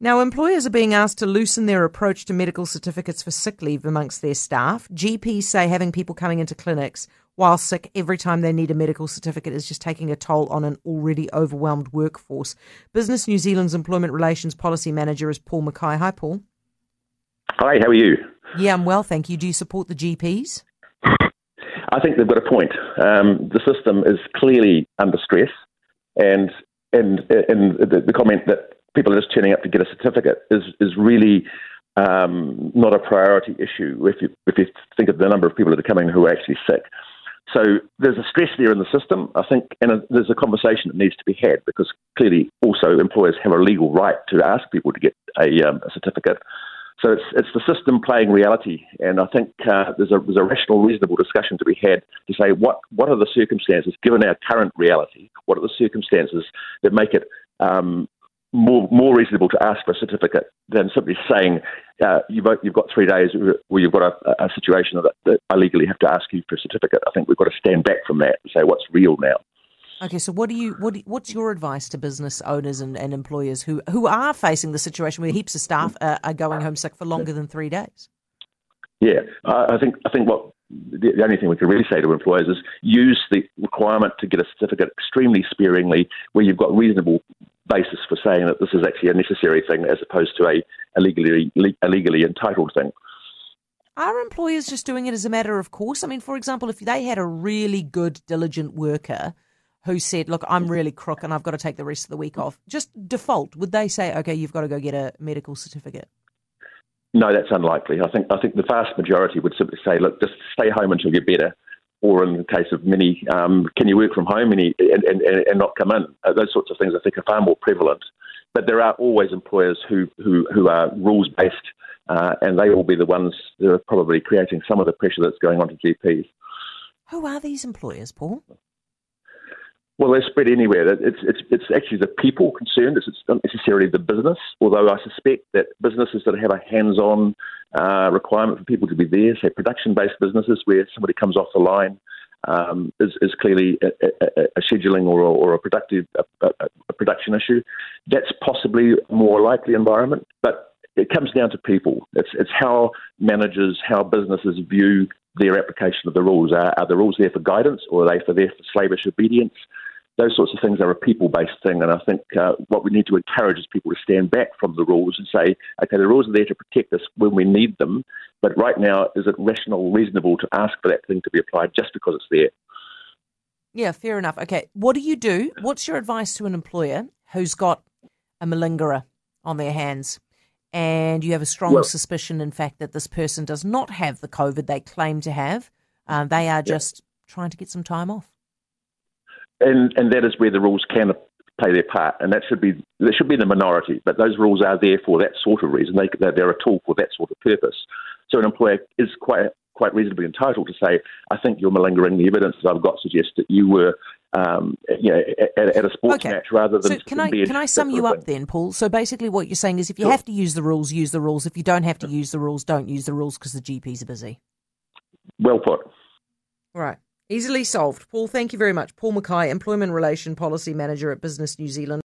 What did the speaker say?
Now, employers are being asked to loosen their approach to medical certificates for sick leave amongst their staff. GPs say having people coming into clinics while sick every time they need a medical certificate is just taking a toll on an already overwhelmed workforce. Business New Zealand's Employment Relations Policy Manager is Paul Mackay. Hi, Paul. Hi, how are you? Yeah, I'm well, thank you. Do you support the GPs? I think they've got a point. Um, the system is clearly under stress, and and and the, the, comment that people are just turning up to get a certificate is is really um, not a priority issue. If you if you think of the number of people that are coming who are actually sick, so there's a stress there in the system, I think, and a, there's a conversation that needs to be had because clearly also employers have a legal right to ask people to get a, um, a certificate. So it's it's the system playing reality, and I think uh, there's a there's a rational, reasonable discussion to be had to say what what are the circumstances, given our current reality, what are the circumstances that make it um, more more reasonable to ask for a certificate than simply saying uh, you've you've got three days where you've got a, a situation that, that I legally have to ask you for a certificate. I think we've got to stand back from that and say what's real now. Okay, so what do you what what's your advice to business owners and, and employers who who are facing the situation where heaps of staff are, are going home sick for longer than three days? Yeah, I think I think what the only thing we can really say to employers is use the requirement to get a certificate extremely sparingly, where you've got reasonable basis for saying that this is actually a necessary thing as opposed to a, a legally a legally entitled thing. Are employers just doing it as a matter of course? I mean, for example, if they had a really good, diligent worker who said, "Look, I'm really crook and I've got to take the rest of the week off," just default, would they say, "Okay, you've got to go get a medical certificate"? No, that's unlikely. I think I think the vast majority would simply say, "Look, just stay home until you're better." Or in the case of many, um, can you work from home and, and, and, and not come in? Uh, those sorts of things I think are far more prevalent. But there are always employers who, who, who are rules based, uh, and they will be the ones that are probably creating some of the pressure that's going on to GPs. Who are these employers, Paul? Well, they're spread anywhere. It's, it's, it's actually the people concerned. It's, not necessarily the business, although I suspect that businesses that have a hands on uh, requirement for people to be there, say production based businesses where somebody comes off the line, um, is, is, clearly a, a, a scheduling or a, or a productive a, a, production issue. That's possibly more likely environment, but it comes down to people. It's, it's how managers, how businesses view their application of the rules. Are, are the rules there for guidance or are they for there for slavish obedience? Those sorts of things are a people based thing. And I think uh, what we need to encourage is people to stand back from the rules and say, okay, the rules are there to protect us when we need them. But right now, is it rational, reasonable to ask for that thing to be applied just because it's there? Yeah, fair enough. Okay, what do you do? What's your advice to an employer who's got a malingerer on their hands? And you have a strong well, suspicion, in fact, that this person does not have the COVID they claim to have. Um, they are just yeah. trying to get some time off and and that is where the rules can play their part, and that should be that should be the minority. But those rules are there for that sort of reason. They they're a tool for that sort of purpose. So an employer is quite quite reasonably entitled to say, I think you're malingering. The evidence that I've got suggests that you were, um, you know, at, at a sports okay. match rather than. So can I can I sum you up then, Paul? So basically, what you're saying is, if you sure. have to use the rules, use the rules. If you don't have to use the rules, don't use the rules because the GPs are busy. Well put. Right. Easily solved. Paul, thank you very much. Paul Mackay, Employment Relation Policy Manager at Business New Zealand.